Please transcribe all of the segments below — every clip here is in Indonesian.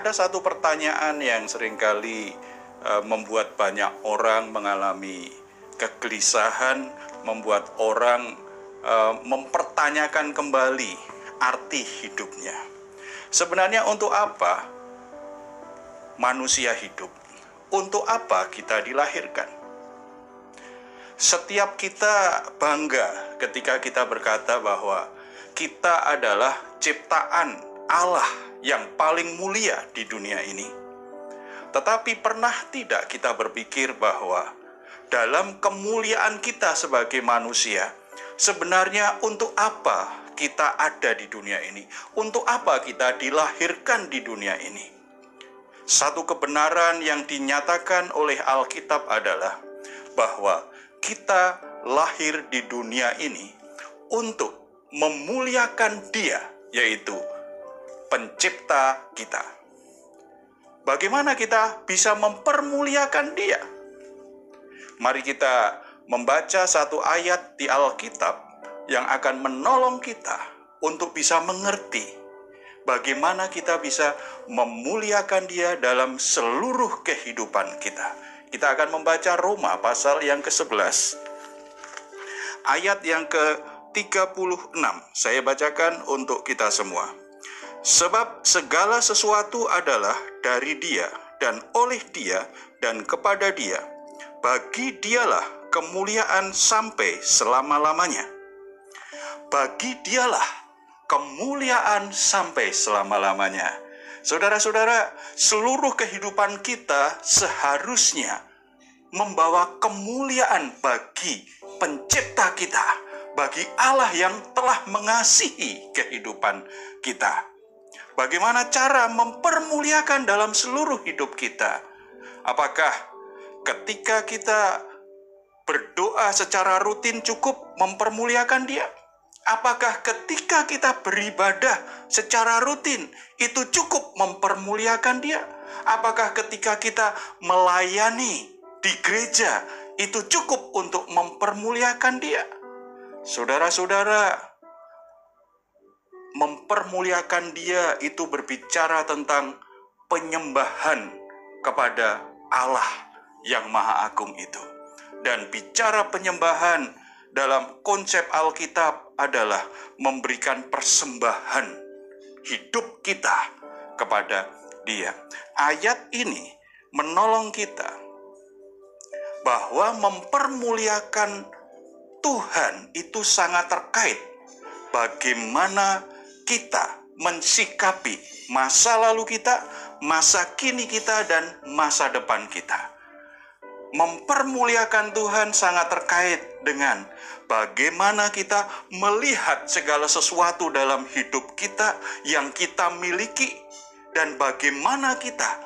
ada satu pertanyaan yang sering kali uh, membuat banyak orang mengalami kegelisahan, membuat orang uh, mempertanyakan kembali arti hidupnya. Sebenarnya untuk apa manusia hidup? Untuk apa kita dilahirkan? Setiap kita bangga ketika kita berkata bahwa kita adalah ciptaan Allah yang paling mulia di dunia ini. Tetapi pernah tidak kita berpikir bahwa dalam kemuliaan kita sebagai manusia, sebenarnya untuk apa kita ada di dunia ini? Untuk apa kita dilahirkan di dunia ini? Satu kebenaran yang dinyatakan oleh Alkitab adalah bahwa kita lahir di dunia ini untuk memuliakan Dia, yaitu Pencipta kita. Bagaimana kita bisa mempermuliakan Dia? Mari kita membaca satu ayat di Alkitab yang akan menolong kita untuk bisa mengerti bagaimana kita bisa memuliakan Dia dalam seluruh kehidupan kita. Kita akan membaca Roma pasal yang ke-11. Ayat yang ke-36. Saya bacakan untuk kita semua. Sebab segala sesuatu adalah dari Dia dan oleh Dia dan kepada Dia. Bagi Dialah kemuliaan sampai selama-lamanya bagi dialah kemuliaan sampai selama-lamanya. Saudara-saudara, seluruh kehidupan kita seharusnya membawa kemuliaan bagi pencipta kita, bagi Allah yang telah mengasihi kehidupan kita. Bagaimana cara mempermuliakan dalam seluruh hidup kita? Apakah ketika kita berdoa secara rutin cukup mempermuliakan Dia? Apakah ketika kita beribadah secara rutin itu cukup mempermuliakan Dia? Apakah ketika kita melayani di gereja itu cukup untuk mempermuliakan Dia? Saudara-saudara, mempermuliakan Dia itu berbicara tentang penyembahan kepada Allah yang Maha Agung itu. Dan bicara penyembahan dalam konsep Alkitab adalah memberikan persembahan hidup kita kepada Dia. Ayat ini menolong kita bahwa mempermuliakan Tuhan itu sangat terkait bagaimana kita mensikapi masa lalu kita, masa kini kita, dan masa depan kita mempermuliakan Tuhan sangat terkait dengan bagaimana kita melihat segala sesuatu dalam hidup kita yang kita miliki dan bagaimana kita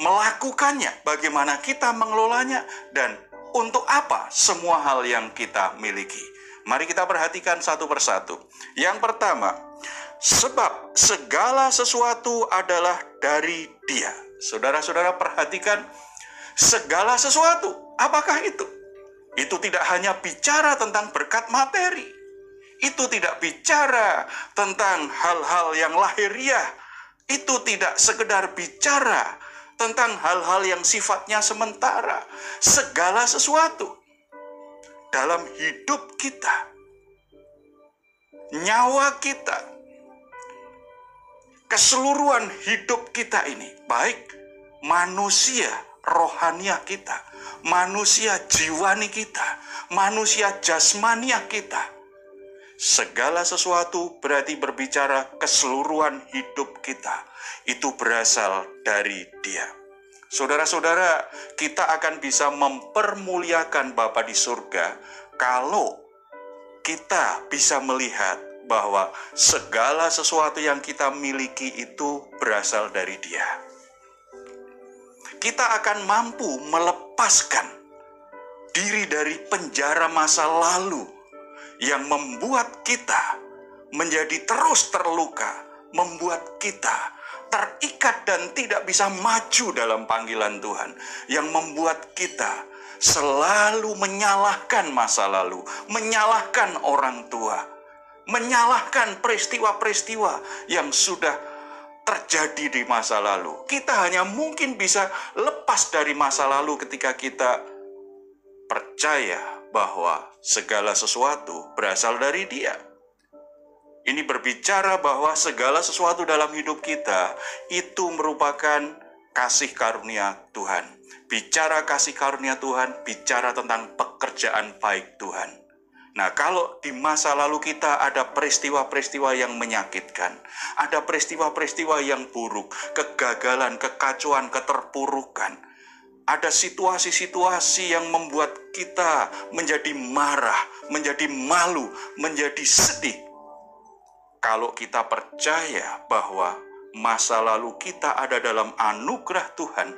melakukannya, bagaimana kita mengelolanya dan untuk apa semua hal yang kita miliki. Mari kita perhatikan satu persatu. Yang pertama, sebab segala sesuatu adalah dari Dia. Saudara-saudara perhatikan segala sesuatu. Apakah itu? Itu tidak hanya bicara tentang berkat materi. Itu tidak bicara tentang hal-hal yang lahiriah. Itu tidak sekedar bicara tentang hal-hal yang sifatnya sementara. Segala sesuatu dalam hidup kita, nyawa kita, keseluruhan hidup kita ini, baik manusia rohania kita, manusia jiwani kita, manusia jasmania kita. Segala sesuatu berarti berbicara keseluruhan hidup kita. Itu berasal dari dia. Saudara-saudara, kita akan bisa mempermuliakan Bapa di surga kalau kita bisa melihat bahwa segala sesuatu yang kita miliki itu berasal dari Dia. Kita akan mampu melepaskan diri dari penjara masa lalu yang membuat kita menjadi terus terluka, membuat kita terikat dan tidak bisa maju dalam panggilan Tuhan, yang membuat kita selalu menyalahkan masa lalu, menyalahkan orang tua, menyalahkan peristiwa-peristiwa yang sudah terjadi di masa lalu. Kita hanya mungkin bisa lepas dari masa lalu ketika kita percaya bahwa segala sesuatu berasal dari Dia. Ini berbicara bahwa segala sesuatu dalam hidup kita itu merupakan kasih karunia Tuhan. Bicara kasih karunia Tuhan, bicara tentang pekerjaan baik Tuhan. Nah, kalau di masa lalu kita ada peristiwa-peristiwa yang menyakitkan, ada peristiwa-peristiwa yang buruk, kegagalan, kekacauan, keterpurukan, ada situasi-situasi yang membuat kita menjadi marah, menjadi malu, menjadi sedih. Kalau kita percaya bahwa masa lalu kita ada dalam anugerah Tuhan,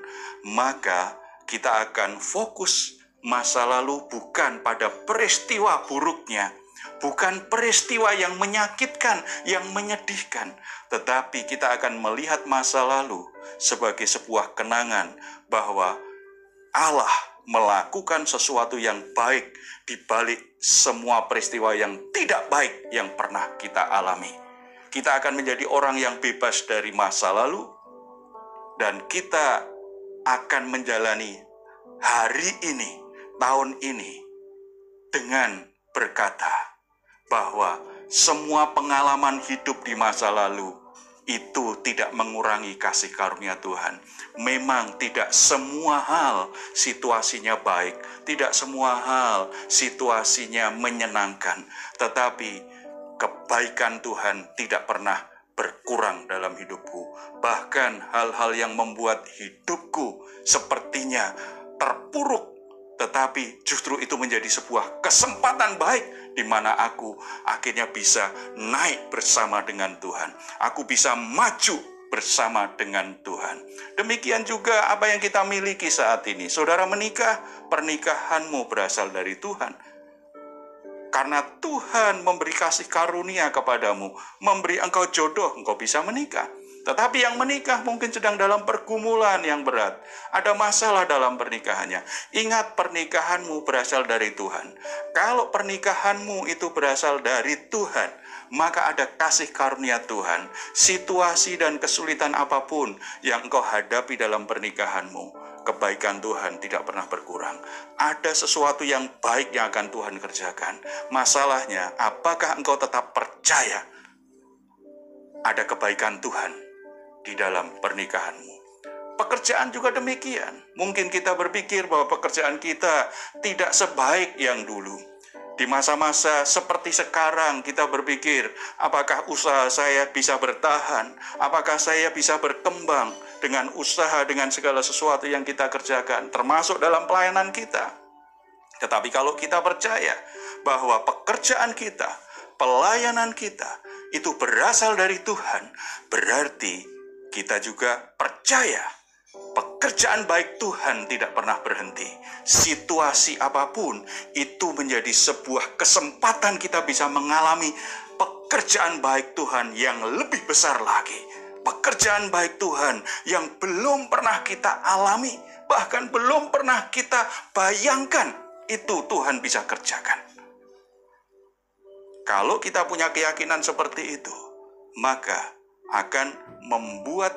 maka kita akan fokus masa lalu bukan pada peristiwa buruknya, bukan peristiwa yang menyakitkan, yang menyedihkan, tetapi kita akan melihat masa lalu sebagai sebuah kenangan bahwa Allah melakukan sesuatu yang baik di balik semua peristiwa yang tidak baik yang pernah kita alami. Kita akan menjadi orang yang bebas dari masa lalu, dan kita akan menjalani hari ini tahun ini dengan berkata bahwa semua pengalaman hidup di masa lalu itu tidak mengurangi kasih karunia Tuhan. Memang tidak semua hal situasinya baik, tidak semua hal situasinya menyenangkan, tetapi kebaikan Tuhan tidak pernah berkurang dalam hidupku. Bahkan hal-hal yang membuat hidupku sepertinya terpuruk tetapi justru itu menjadi sebuah kesempatan baik di mana aku akhirnya bisa naik bersama dengan Tuhan. Aku bisa maju bersama dengan Tuhan. Demikian juga apa yang kita miliki saat ini. Saudara menikah, pernikahanmu berasal dari Tuhan. Karena Tuhan memberi kasih karunia kepadamu, memberi engkau jodoh, engkau bisa menikah. Tetapi yang menikah mungkin sedang dalam pergumulan yang berat. Ada masalah dalam pernikahannya. Ingat pernikahanmu berasal dari Tuhan. Kalau pernikahanmu itu berasal dari Tuhan, maka ada kasih karunia Tuhan. Situasi dan kesulitan apa pun yang engkau hadapi dalam pernikahanmu, kebaikan Tuhan tidak pernah berkurang. Ada sesuatu yang baik yang akan Tuhan kerjakan. Masalahnya, apakah engkau tetap percaya ada kebaikan Tuhan di dalam pernikahanmu. Pekerjaan juga demikian. Mungkin kita berpikir bahwa pekerjaan kita tidak sebaik yang dulu. Di masa-masa seperti sekarang kita berpikir, apakah usaha saya bisa bertahan? Apakah saya bisa berkembang dengan usaha dengan segala sesuatu yang kita kerjakan, termasuk dalam pelayanan kita? Tetapi kalau kita percaya bahwa pekerjaan kita, pelayanan kita itu berasal dari Tuhan, berarti kita juga percaya pekerjaan baik Tuhan tidak pernah berhenti. Situasi apa pun itu menjadi sebuah kesempatan kita bisa mengalami pekerjaan baik Tuhan yang lebih besar lagi. Pekerjaan baik Tuhan yang belum pernah kita alami, bahkan belum pernah kita bayangkan itu Tuhan bisa kerjakan. Kalau kita punya keyakinan seperti itu, maka akan membuat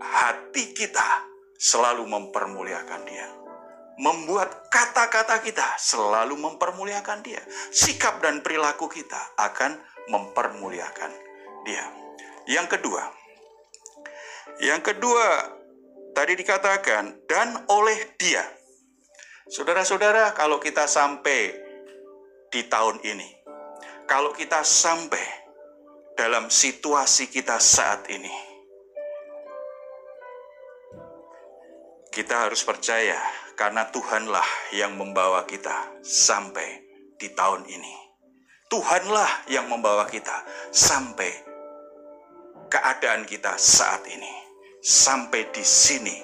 hati kita selalu mempermuliakan Dia. Membuat kata-kata kita selalu mempermuliakan Dia. Sikap dan perilaku kita akan mempermuliakan Dia. Yang kedua, yang kedua tadi dikatakan dan oleh Dia. Saudara-saudara, kalau kita sampai di tahun ini, kalau kita sampai dalam situasi kita saat ini. Kita harus percaya karena Tuhanlah yang membawa kita sampai di tahun ini. Tuhanlah yang membawa kita sampai keadaan kita saat ini. Sampai di sini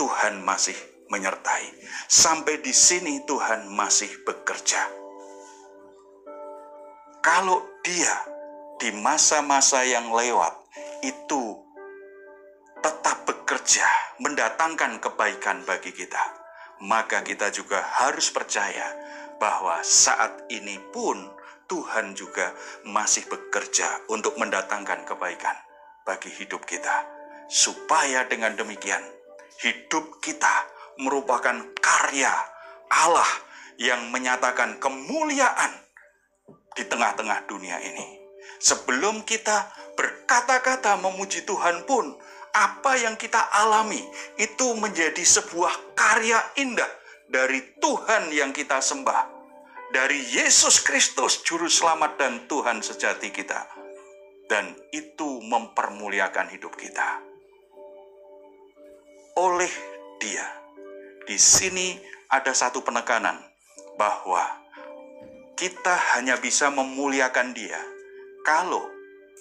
Tuhan masih menyertai. Sampai di sini Tuhan masih bekerja. Kalau Dia di masa-masa yang lewat itu tetap bekerja mendatangkan kebaikan bagi kita, maka kita juga harus percaya bahwa saat ini pun Tuhan juga masih bekerja untuk mendatangkan kebaikan bagi hidup kita. supaya dengan demikian hidup kita merupakan karya Allah yang menyatakan kemuliaan di tengah-tengah dunia ini. Sebelum kita berkata-kata memuji Tuhan pun, apa yang kita alami itu menjadi sebuah karya indah dari Tuhan yang kita sembah, dari Yesus Kristus, Juru Selamat dan Tuhan sejati kita, dan itu mempermuliakan hidup kita. Oleh Dia, di sini ada satu penekanan bahwa kita hanya bisa memuliakan Dia kalau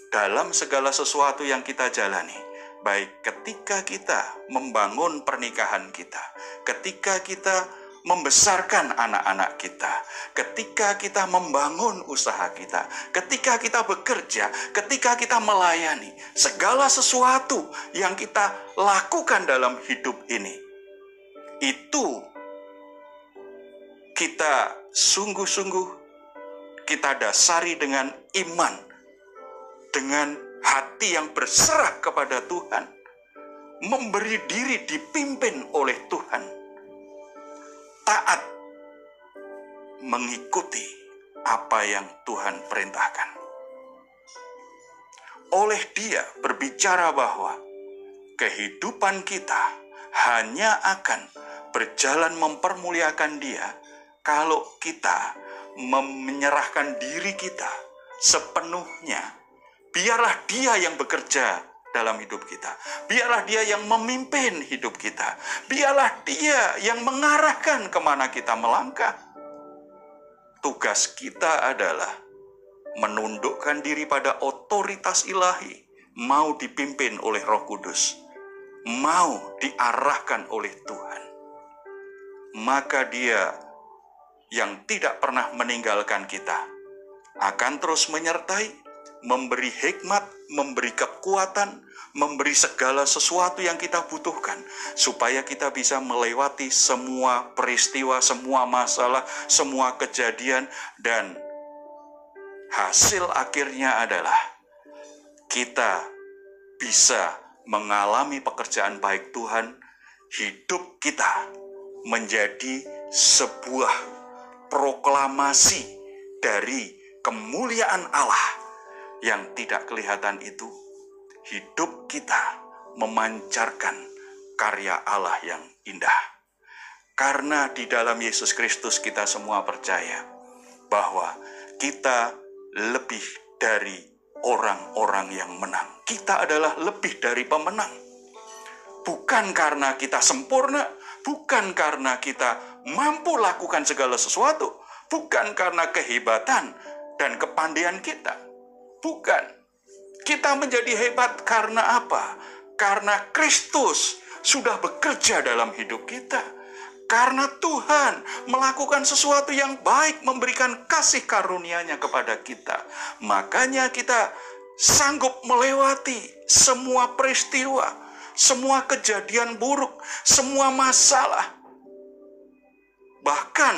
dalam segala sesuatu yang kita jalani baik ketika kita membangun pernikahan kita, ketika kita membesarkan anak-anak kita, ketika kita membangun usaha kita, ketika kita bekerja, ketika kita melayani, segala sesuatu yang kita lakukan dalam hidup ini, itu kita sungguh-sungguh kita dasari dengan iman, dengan hati yang berserah kepada Tuhan, memberi diri dipimpin oleh Tuhan, taat mengikuti apa yang Tuhan perintahkan. Oleh Dia berbicara bahwa kehidupan kita hanya akan berjalan mempermuliakan Dia kalau kita menyerahkan diri kita sepenuhnya Biarlah dia yang bekerja dalam hidup kita. Biarlah dia yang memimpin hidup kita. Biarlah dia yang mengarahkan ke mana kita melangkah. Tugas kita adalah menundukkan diri pada otoritas ilahi, mau dipimpin oleh Roh Kudus, mau diarahkan oleh Tuhan. Maka Dia yang tidak pernah meninggalkan kita akan terus menyertai memberi hikmat, memberi kekuatan, memberi segala sesuatu yang kita butuhkan, supaya kita bisa melewati semua peristiwa, semua masalah, semua kejadian, dan hasil akhirnya adalah kita bisa mengalami pekerjaan baik Tuhan, hidup kita menjadi sebuah proklamasi dari kemuliaan Allah yang tidak kelihatan itu, hidup kita memancarkan karya Allah yang indah. Karena di dalam Yesus Kristus kita semua percaya bahwa kita lebih dari orang-orang yang menang. Kita adalah lebih dari pemenang. Bukan karena kita sempurna, bukan karena kita mampu lakukan segala sesuatu, bukan karena kehebatan dan kepandaian kita, Bukan. Kita menjadi hebat karena apa? Karena Kristus sudah bekerja dalam hidup kita. Karena Tuhan melakukan sesuatu yang baik, memberikan kasih karunia-Nya kepada kita. Makanya kita sanggup melewati semua peristiwa, semua kejadian buruk, semua masalah. Bahkan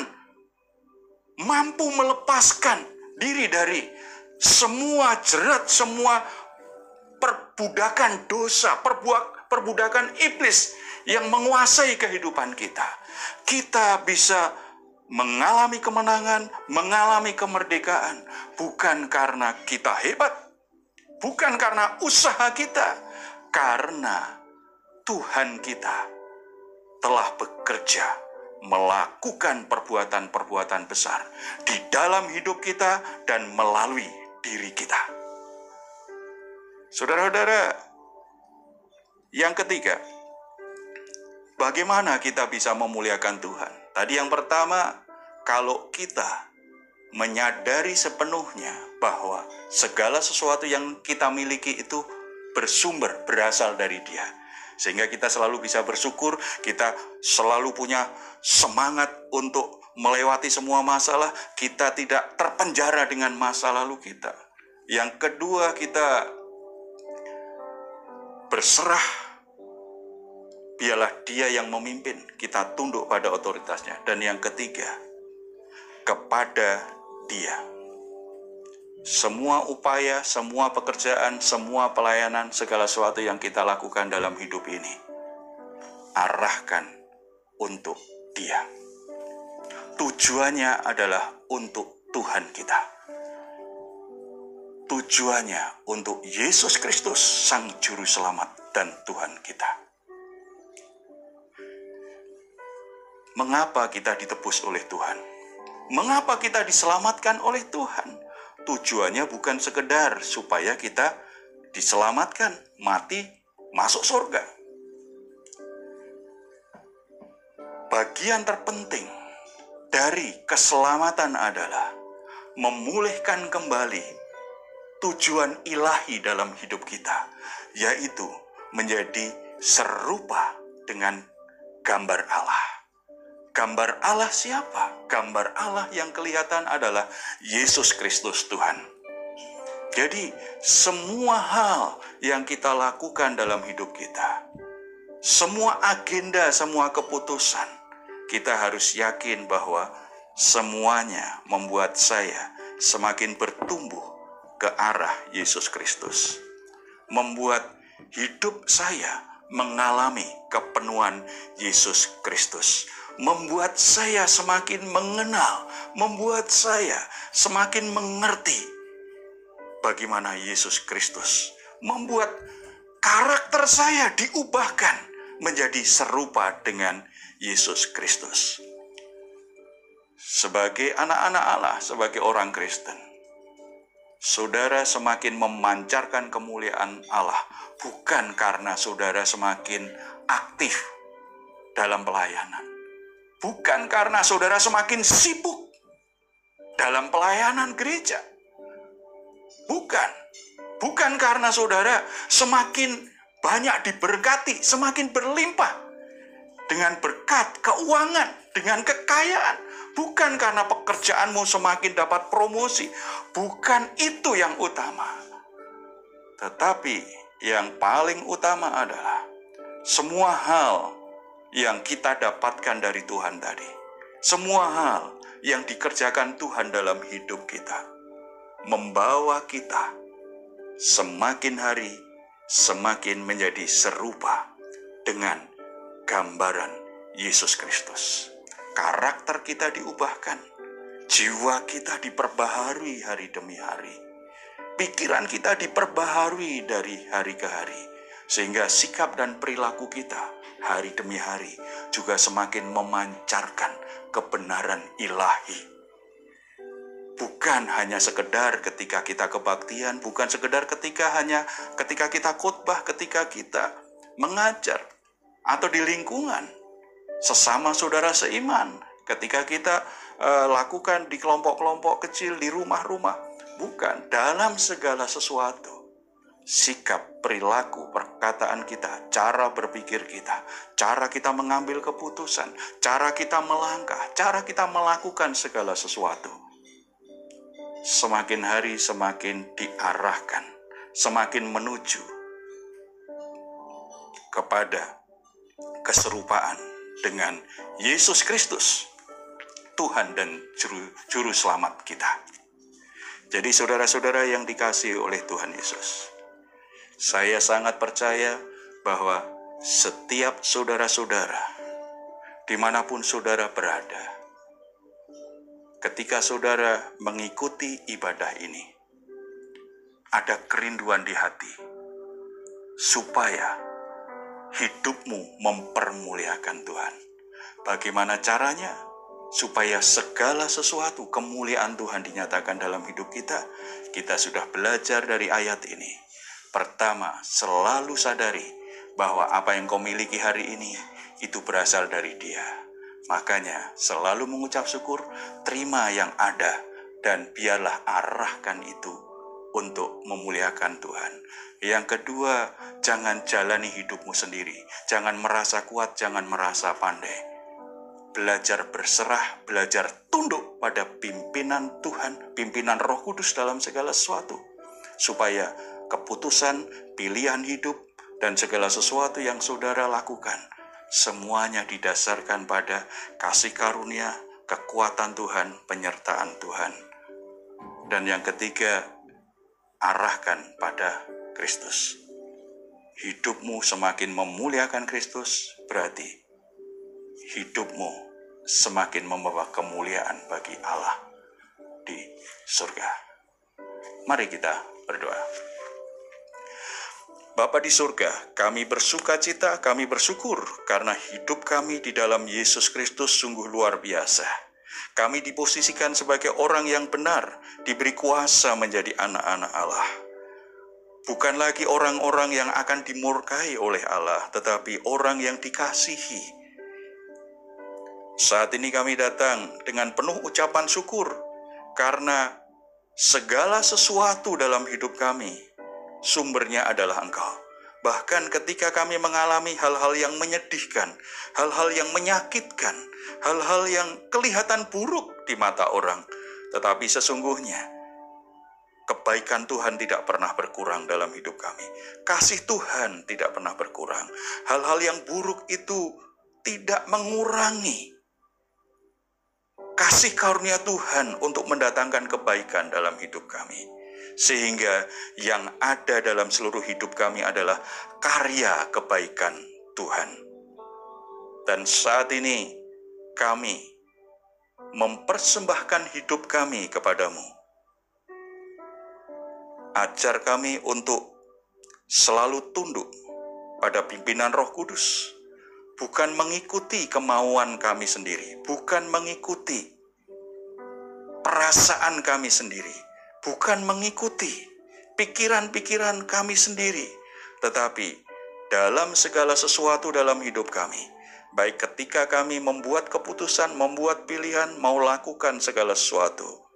mampu melepaskan diri dari semua jerat, semua perbudakan dosa, perbuak, perbudakan iblis yang menguasai kehidupan kita. Kita bisa mengalami kemenangan, mengalami kemerdekaan, bukan karena kita hebat, bukan karena usaha kita, karena Tuhan kita telah bekerja melakukan perbuatan-perbuatan besar di dalam hidup kita dan melalui diri kita. Saudara-saudara, yang ketiga, bagaimana kita bisa memuliakan Tuhan? Tadi yang pertama, kalau kita menyadari sepenuhnya bahwa segala sesuatu yang kita miliki itu bersumber berasal dari Dia. Sehingga kita selalu bisa bersyukur, kita selalu punya semangat untuk melewati semua masalah, kita tidak terpenjara dengan masa lalu kita. Yang kedua, kita berserah. Biarlah dia yang memimpin, kita tunduk pada otoritasnya. Dan yang ketiga, kepada dia. semua upaya, semua pekerjaan, semua pelayanan, segala sesuatu yang kita lakukan dalam hidup ini, arahkan untuk Dia. Tujuannya adalah untuk Tuhan kita. Tujuannya untuk Yesus Kristus, Sang Juru Selamat dan Tuhan kita. Mengapa kita ditebus oleh Tuhan? Mengapa kita diselamatkan oleh Tuhan? tujuannya bukan sekedar supaya kita diselamatkan, mati, masuk surga. Bagian terpenting dari keselamatan adalah memulihkan kembali tujuan ilahi dalam hidup kita, yaitu menjadi serupa dengan gambar Allah. Gambar Allah siapa? Gambar Allah yang kelihatan adalah Yesus Kristus Tuhan. Jadi, semua hal yang kita lakukan dalam hidup kita, semua agenda, semua keputusan, kita harus yakin bahwa semuanya membuat saya semakin bertumbuh ke arah Yesus Kristus, membuat hidup saya mengalami kepenuhan Yesus Kristus. Membuat saya semakin mengenal, membuat saya semakin mengerti bagaimana Yesus Kristus membuat karakter saya diubahkan menjadi serupa dengan Yesus Kristus. Sebagai anak-anak Allah, sebagai orang Kristen, saudara semakin memancarkan kemuliaan Allah bukan karena saudara semakin aktif dalam pelayanan, bukan karena saudara semakin sibuk dalam pelayanan gereja. Bukan. Bukan karena saudara semakin banyak diberkati, semakin berlimpah dengan berkat, keuangan, dengan kekayaan. Bukan karena pekerjaanmu semakin dapat promosi. Bukan itu yang utama. Tetapi yang paling utama adalah semua hal yang kita dapatkan dari Tuhan tadi. Semua hal yang dikerjakan Tuhan dalam hidup kita membawa kita semakin hari semakin menjadi serupa dengan gambaran Yesus Kristus. Karakter kita diubahkan, jiwa kita diperbaharui hari demi hari, pikiran kita diperbaharui dari hari ke hari, sehingga sikap dan perilaku kita hari demi hari juga semakin memancarkan kebenaran ilahi. Bukan hanya sekedar ketika kita kebaktian, bukan sekedar ketika hanya ketika kita khotbah, ketika kita mengajar atau di lingkungan sesama saudara seiman, ketika kita uh, lakukan di kelompok-kelompok kecil di rumah-rumah, bukan dalam segala sesuatu sikap, perilaku, perkataan kita, cara berpikir kita, cara kita mengambil keputusan, cara kita melangkah, cara kita melakukan segala sesuatu. Semakin hari semakin diarahkan, semakin menuju kepada keserupaan dengan Yesus Kristus, Tuhan dan Juru, Juru Selamat kita. Jadi saudara-saudara yang dikasih oleh Tuhan Yesus, saya sangat percaya bahwa setiap saudara-saudara, di mana pun saudara berada, ketika saudara mengikuti ibadah ini, ada kerinduan di hati supaya hidupmu mempermuliakan Tuhan. Bagaimana caranya? Supaya segala sesuatu kemuliaan Tuhan dinyatakan dalam hidup kita, kita sudah belajar dari ayat ini Pertama, selalu sadari bahwa apa yang kau miliki hari ini itu berasal dari Dia. Makanya, selalu mengucap syukur, terima yang ada, dan biarlah arahkan itu untuk memuliakan Tuhan. Yang kedua, jangan jalani hidupmu sendiri. Jangan merasa kuat, jangan merasa pandai. Belajar berserah, belajar tunduk pada pimpinan Tuhan, pimpinan Roh Kudus dalam segala sesuatu, supaya keputusan, pilihan hidup, dan segala sesuatu yang saudara lakukan, semuanya didasarkan pada kasih karunia, kekuatan Tuhan, penyertaan Tuhan. Dan yang ketiga, arahkan pada Kristus. Hidupmu semakin memuliakan Kristus, berarti hidupmu semakin membawa kemuliaan bagi Allah di surga. Mari kita berdoa. Bapa di surga, kami bersuka cita, kami bersyukur karena hidup kami di dalam Yesus Kristus sungguh luar biasa. Kami diposisikan sebagai orang yang benar, diberi kuasa menjadi anak-anak Allah. Bukan lagi orang-orang yang akan dimurkai oleh Allah, tetapi orang yang dikasihi. Saat ini kami datang dengan penuh ucapan syukur karena segala sesuatu dalam hidup kami sumbernya adalah Engkau. Bahkan ketika kami mengalami hal-hal yang menyedihkan, hal-hal yang menyakitkan, hal-hal yang kelihatan buruk di mata orang, tetapi sesungguhnya kebaikan Tuhan tidak pernah berkurang dalam hidup kami. Kasih Tuhan tidak pernah berkurang. Hal-hal yang buruk itu tidak mengurangi kasih karunia Tuhan untuk mendatangkan kebaikan dalam hidup kami sehingga yang ada dalam seluruh hidup kami adalah karya kebaikan Tuhan. Dan saat ini kami mempersembahkan hidup kami kepadamu. Ajar kami untuk selalu tunduk pada pimpinan Roh Kudus, bukan mengikuti kemauan kami sendiri, bukan mengikuti perasaan kami sendiri, bukan mengikuti pikiran-pikiran kami sendiri, tetapi dalam segala sesuatu dalam hidup kami, baik ketika kami membuat keputusan, membuat pilihan, mau lakukan segala sesuatu,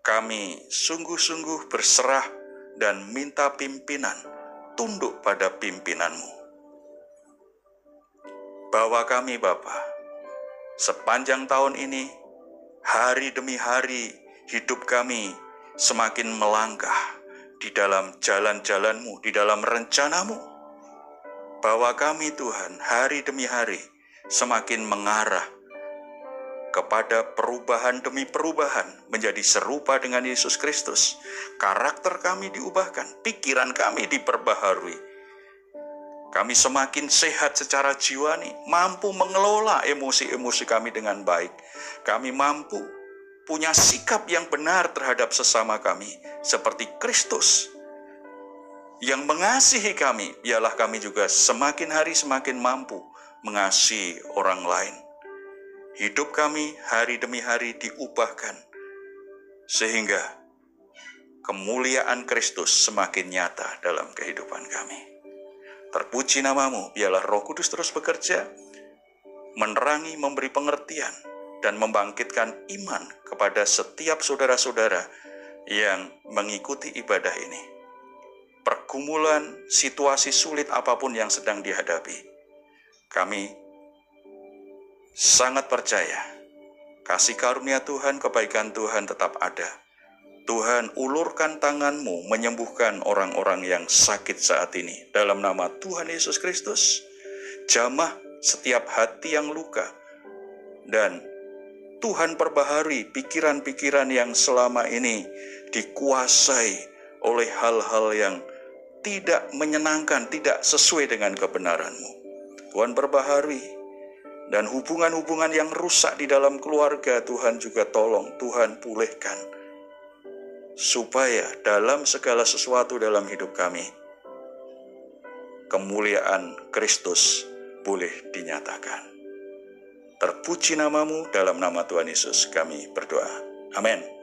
kami sungguh-sungguh berserah dan minta pimpinan, tunduk pada pimpinanmu. Bawa kami Bapa, sepanjang tahun ini, hari demi hari, hidup kami semakin melangkah di dalam jalan-jalanmu, di dalam rencanamu. Bahwa kami Tuhan hari demi hari semakin mengarah kepada perubahan demi perubahan menjadi serupa dengan Yesus Kristus. Karakter kami diubahkan, pikiran kami diperbaharui. Kami semakin sehat secara jiwani, mampu mengelola emosi-emosi kami dengan baik. Kami mampu punya sikap yang benar terhadap sesama kami, seperti Kristus yang mengasihi kami, biarlah kami juga semakin hari semakin mampu mengasihi orang lain. Hidup kami hari demi hari diubahkan, sehingga kemuliaan Kristus semakin nyata dalam kehidupan kami. Terpuji namamu, biarlah roh kudus terus bekerja, menerangi, memberi pengertian, dan membangkitkan iman kepada setiap saudara-saudara yang mengikuti ibadah ini. Pergumulan situasi sulit apa pun yang sedang dihadapi, kami sangat percaya kasih karunia Tuhan, kebaikan Tuhan tetap ada. Tuhan ulurkan tanganmu menyembuhkan orang-orang yang sakit saat ini. Dalam nama Tuhan Yesus Kristus, jamah setiap hati yang luka dan Tuhan perbaharui pikiran-pikiran yang selama ini dikuasai oleh hal-hal yang tidak menyenangkan, tidak sesuai dengan kebenaranmu. Tuhan perbaharui dan hubungan-hubungan yang rusak di dalam keluarga Tuhan juga tolong, Tuhan pulihkan. Supaya dalam segala sesuatu dalam hidup kami, kemuliaan Kristus boleh dinyatakan. Terpuji namamu dalam nama Tuhan Yesus kami berdoa. Amin.